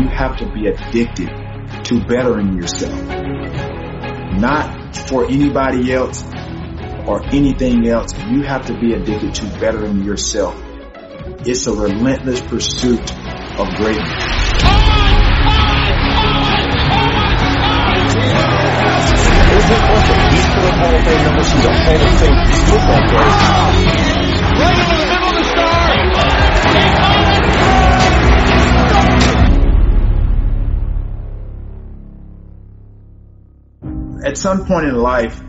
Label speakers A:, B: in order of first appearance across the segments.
A: you have to be addicted to bettering yourself. Not for anybody else or anything else. You have to be addicted to bettering yourself. It's a relentless pursuit of greatness.
B: He's for the Hall of Fame number. She's a Hall of Fame football player.
C: Right over the middle
A: At some point in life,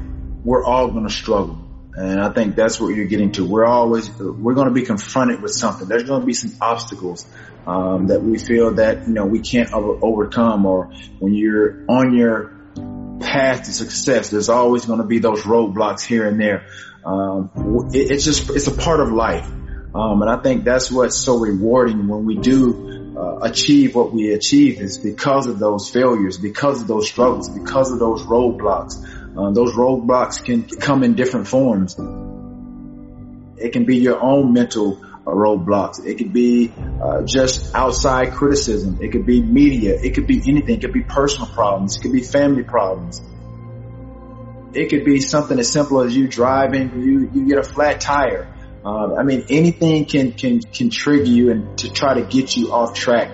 A: we're all going to struggle. And I think that's what you're getting to. We're always, we're going to be confronted with something. There's going to be some obstacles, um, that we feel that, you know, we can't over, overcome or when you're on your path to success, there's always going to be those roadblocks here and there. Um, it, it's just, it's a part of life. Um, and I think that's what's so rewarding when we do uh, achieve what we achieve is because of those failures, because of those struggles, because of those roadblocks. Uh, those roadblocks can come in different forms. It can be your own mental uh, roadblocks. It could be uh, just outside criticism. It could be media. It could be anything. It could be personal problems. It could be family problems. It could be something as simple as you driving, you, you get a flat tire. Uh, I mean, anything can, can, can trigger you and to try to get you off track.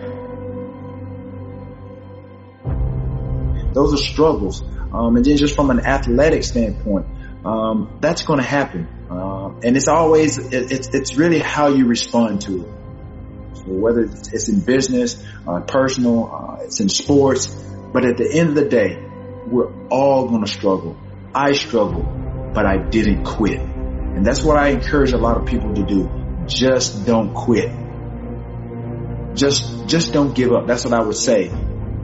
A: Those are struggles. Um, and then just from an athletic standpoint, um, that's going to happen. Um, and it's always, it, it's, it's really how you respond to it. So whether it's in business, uh, personal, uh, it's in sports, but at the end of the day, we're all going to struggle. I struggled, but I didn't quit. And that's what I encourage a lot of people to do. Just don't quit. Just, just don't give up. That's what I would say.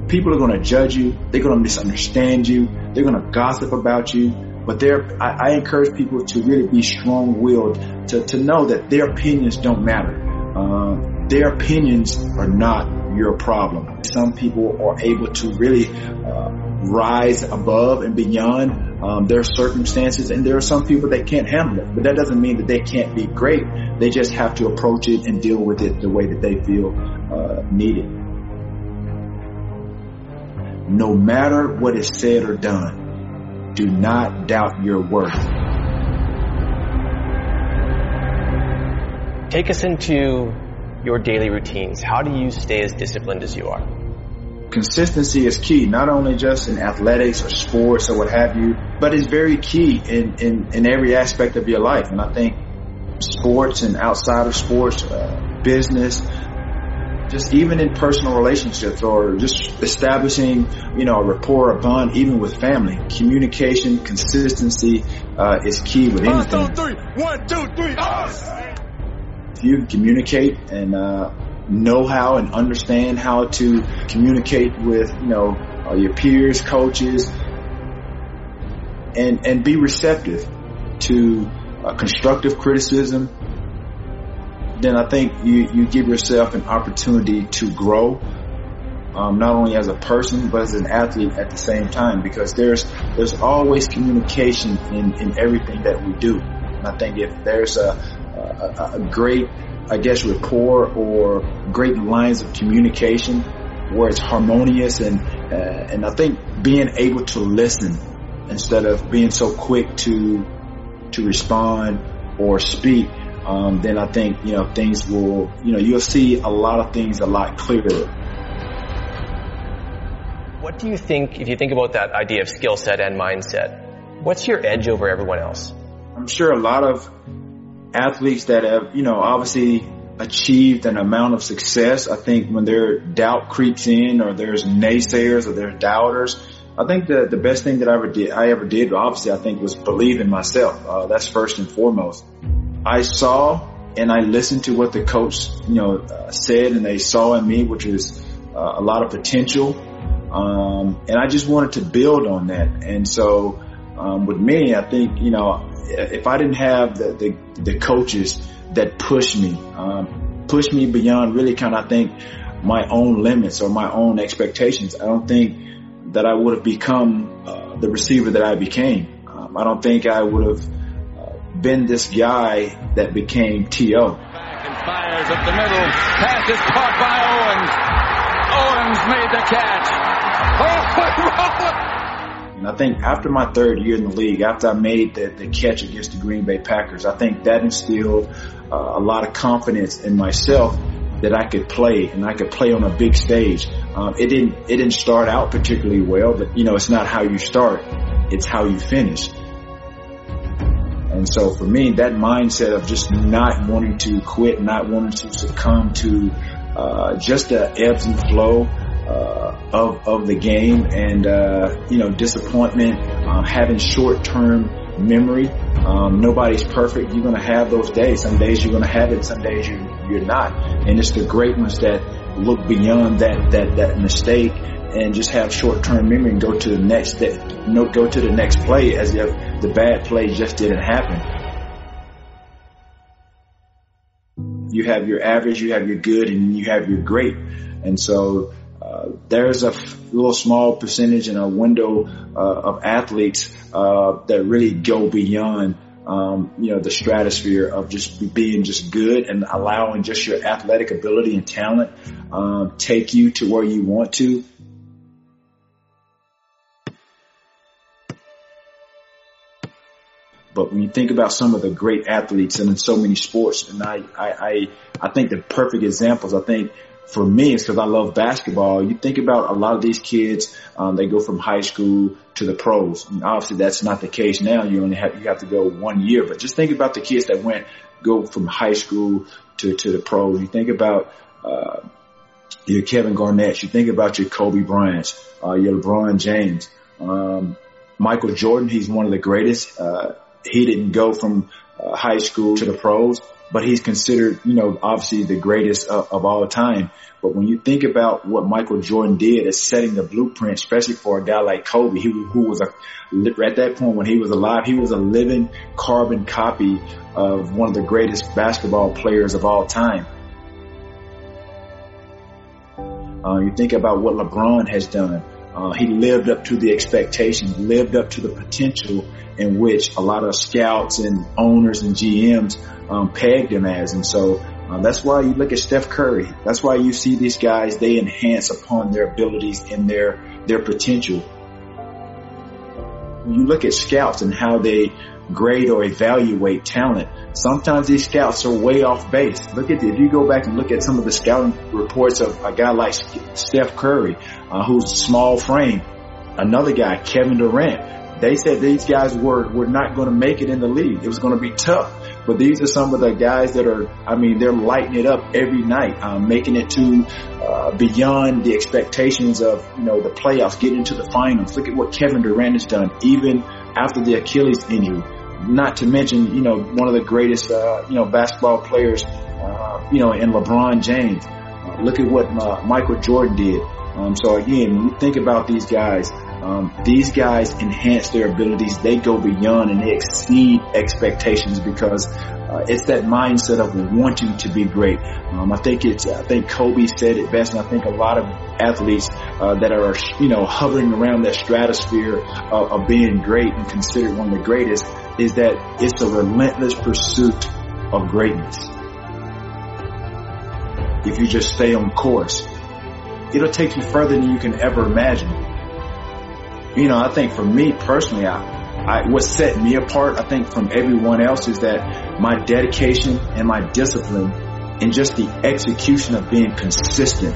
A: People are going to judge you. They're going to misunderstand you. They're going to gossip about you. But they're, I, I encourage people to really be strong-willed to, to know that their opinions don't matter. Uh, their opinions are not your problem. Some people are able to really uh, rise above and beyond um, their circumstances, and there are some people that can't handle it. But that doesn't mean that they can't be great. They just have to approach it and deal with it the way that they feel uh, needed. No matter what is said or done, do not doubt your worth.
D: Take us into your daily routines. How do you stay as disciplined as you are?
A: Consistency is key, not only just in athletics or sports or what have you, but it's very key in, in, in every aspect of your life. And I think sports and outside of sports, uh, business, just even in personal relationships or just establishing, you know, a rapport, a bond, even with family. Communication, consistency uh, is key with anything.
C: One, two, three. One, two, three.
A: If you communicate and uh, know how and understand how to communicate with, you know, uh, your peers, coaches, and and be receptive to uh, constructive criticism, then I think you, you give yourself an opportunity to grow, um, not only as a person but as an athlete at the same time. Because there's there's always communication in, in everything that we do. And I think if there's a, a, a great, I guess, rapport or great lines of communication where it's harmonious and uh, and I think being able to listen instead of being so quick to to respond or speak um, then I think you know things will you know you'll see a lot of things a lot clearer.
D: What do you think, if you think about that idea of skill set and mindset, what's your edge over everyone else?
A: I'm sure a lot of athletes that have you know obviously achieved an amount of success. I think when their doubt creeps in, or there's naysayers, or there's doubters. I think the the best thing that I ever did, I ever did, obviously, I think was believe in myself. Uh, that's first and foremost. I saw and I listened to what the coach, you know, uh, said and they saw in me, which is uh, a lot of potential. Um, and I just wanted to build on that. And so, um, with me, I think, you know, if I didn't have the, the, the coaches that pushed me, um, pushed me beyond really kind of, I think, my own limits or my own expectations, I don't think that I would have become uh, the receiver that I became. Um, I don't think I would have been this guy that became T.O.
C: Back and fires up the middle. Pass is caught by Owens. Owens made the catch. Oh,
A: And I think after my third year in the league, after I made the, the catch against the Green Bay Packers, I think that instilled uh, a lot of confidence in myself that I could play and I could play on a big stage. Um, it didn't it didn't start out particularly well, but you know it's not how you start, it's how you finish. And so for me, that mindset of just not wanting to quit, not wanting to succumb to uh, just the ebbs and flow uh, of of the game, and uh, you know disappointment, um, having short term memory. Um, nobody's perfect. You're to have those days. Some days you're to have it. Some days you, you're not. And it's the great ones that look beyond that, that, that mistake and just have short-term memory and go to the next, that, no, go to the next play as if the bad play just didn't happen. You have your average, you have your good, and you have your great. And so there's a little small percentage in a window uh, of athletes uh, that really go beyond um, you know the stratosphere of just being just good and allowing just your athletic ability and talent um, take you to where you want to. But when you think about some of the great athletes and in so many sports, and I, I, I, I think the perfect examples, I think for me, it's because I love basketball. You think about a lot of these kids, um, they go from high school to the pros. And obviously that's not the case now. You only have, you have to go one year, but just think about the kids that went, go from high school to, to the pros. You think about, uh, your Kevin Garnett. You think about your Kobe Bryant, uh, your LeBron James, um, Michael Jordan. He's one of the greatest. Uh, he didn't go from uh, high school to the pros, but he's considered, you know, obviously the greatest of, of all time. But when you think about what Michael Jordan did as setting the blueprint, especially for a guy like Kobe, he, who was a, at that point when he was alive, he was a living carbon copy of one of the greatest basketball players of all time. Uh, you think about what LeBron has done. Uh, he lived up to the expectations, lived up to the potential in which a lot of scouts and owners and GMs um, pegged him as. And so uh, that's why you look at Steph Curry. That's why you see these guys, they enhance upon their abilities and their, their potential. When you look at scouts and how they grade or evaluate talent, sometimes these scouts are way off base. Look at if you go back and look at some of the scouting reports of a guy like Steph Curry, uh, who's small frame, another guy, Kevin Durant, they said these guys were, were not going to make it in the league. It was going to be tough. But these are some of the guys that are, I mean, they're lighting it up every night, um, making it to uh, beyond the expectations of, you know, the playoffs, getting to the finals. Look at what Kevin Durant has done, even after the Achilles injury. Not to mention, you know, one of the greatest, uh, you know, basketball players, uh, you know, in LeBron James. Uh, look at what uh, Michael Jordan did. Um, so again, when you think about these guys, um, these guys enhance their abilities. They go beyond and they exceed expectations because uh, it's that mindset of wanting to be great. Um, I think it's, I think Kobe said it best, and I think a lot of athletes uh, that are, you know, hovering around that stratosphere of, of being great and considered one of the greatest is that it's a relentless pursuit of greatness. If you just stay on course, it'll take you further than you can ever imagine you know, I think for me personally, I, I, what set me apart, I think from everyone else is that my dedication and my discipline and just the execution of being consistent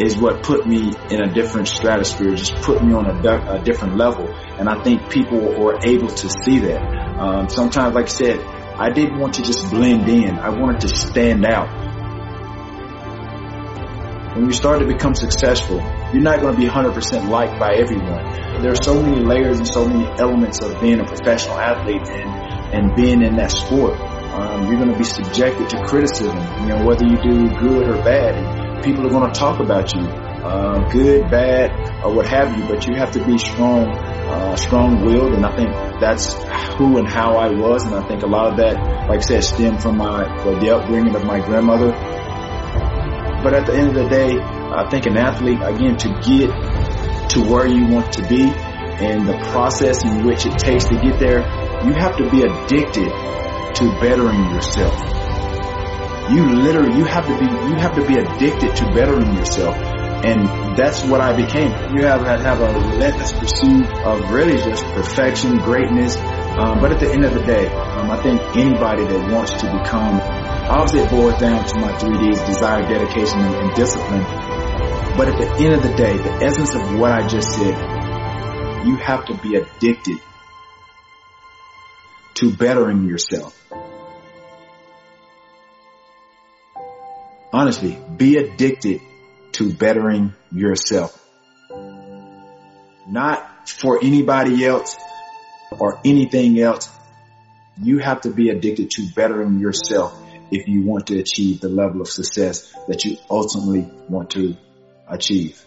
A: is what put me in a different stratosphere, just put me on a, a different level. And I think people were able to see that. Um, sometimes, like I said, I didn't want to just blend in. I wanted to stand out. When you start to become successful, you're not going to be 100% liked by everyone. There are so many layers and so many elements of being a professional athlete and, and being in that sport. Um, you're going to be subjected to criticism, you know, whether you do good or bad. People are going to talk about you, uh, good, bad, or what have you, but you have to be strong, uh, strong-willed, and I think that's who and how I was, and I think a lot of that, like I said, stemmed from my, the upbringing of my grandmother. But at the end of the day, I think an athlete, again, to get to where you want to be and the process in which it takes to get there, you have to be addicted to bettering yourself. You literally, you have to be, you have to be addicted to bettering yourself. And that's what I became. You have to have a relentless pursuit of really just perfection, greatness. Um, but at the end of the day, um, I think anybody that wants to become, obviously it boils down to my three Ds, desire, dedication, and, and discipline. But at the end of the day, the essence of what I just said, you have to be addicted to bettering yourself. Honestly, be addicted to bettering yourself. Not for anybody else or anything else. You have to be addicted to bettering yourself if you want to achieve the level of success that you ultimately want to achieve.